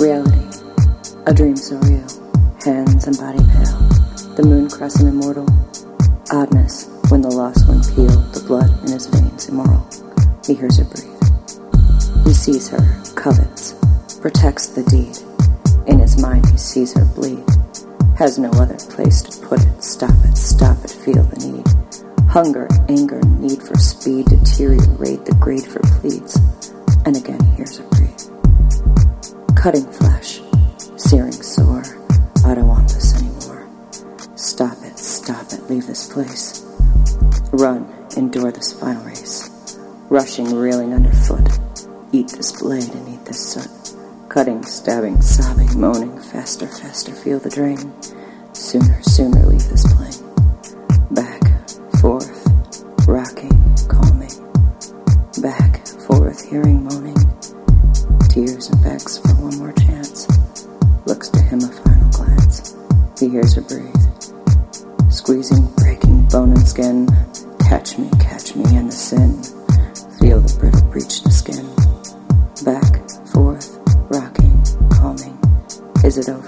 Reality, a dream so real, hands and body pale, the moon crescent immortal, oddness when the lost one peeled, the blood in his veins immoral. He hears her breathe. He sees her, covets, protects the deed. In his mind he sees her bleed. Has no other place to put it. Stop it, stop it, feel the need. Hunger, anger, need for speed, deteriorate the grade for pleads. And again he hears her breathe. Cutting flesh, searing sore. I don't want this anymore. Stop it, stop it, leave this place. Run, endure this final race. Rushing, reeling underfoot. Eat this blade and eat this soot. Cutting, stabbing, sobbing, moaning. Faster, faster, feel the drain. Sooner, sooner, leave this plane. Back, forth, rocking, calming. Back, forth, hearing, moaning. He hears her breathe. Squeezing, breaking bone and skin. Catch me, catch me in the sin. Feel the brittle breach to skin. Back, forth, rocking, calming. Is it over?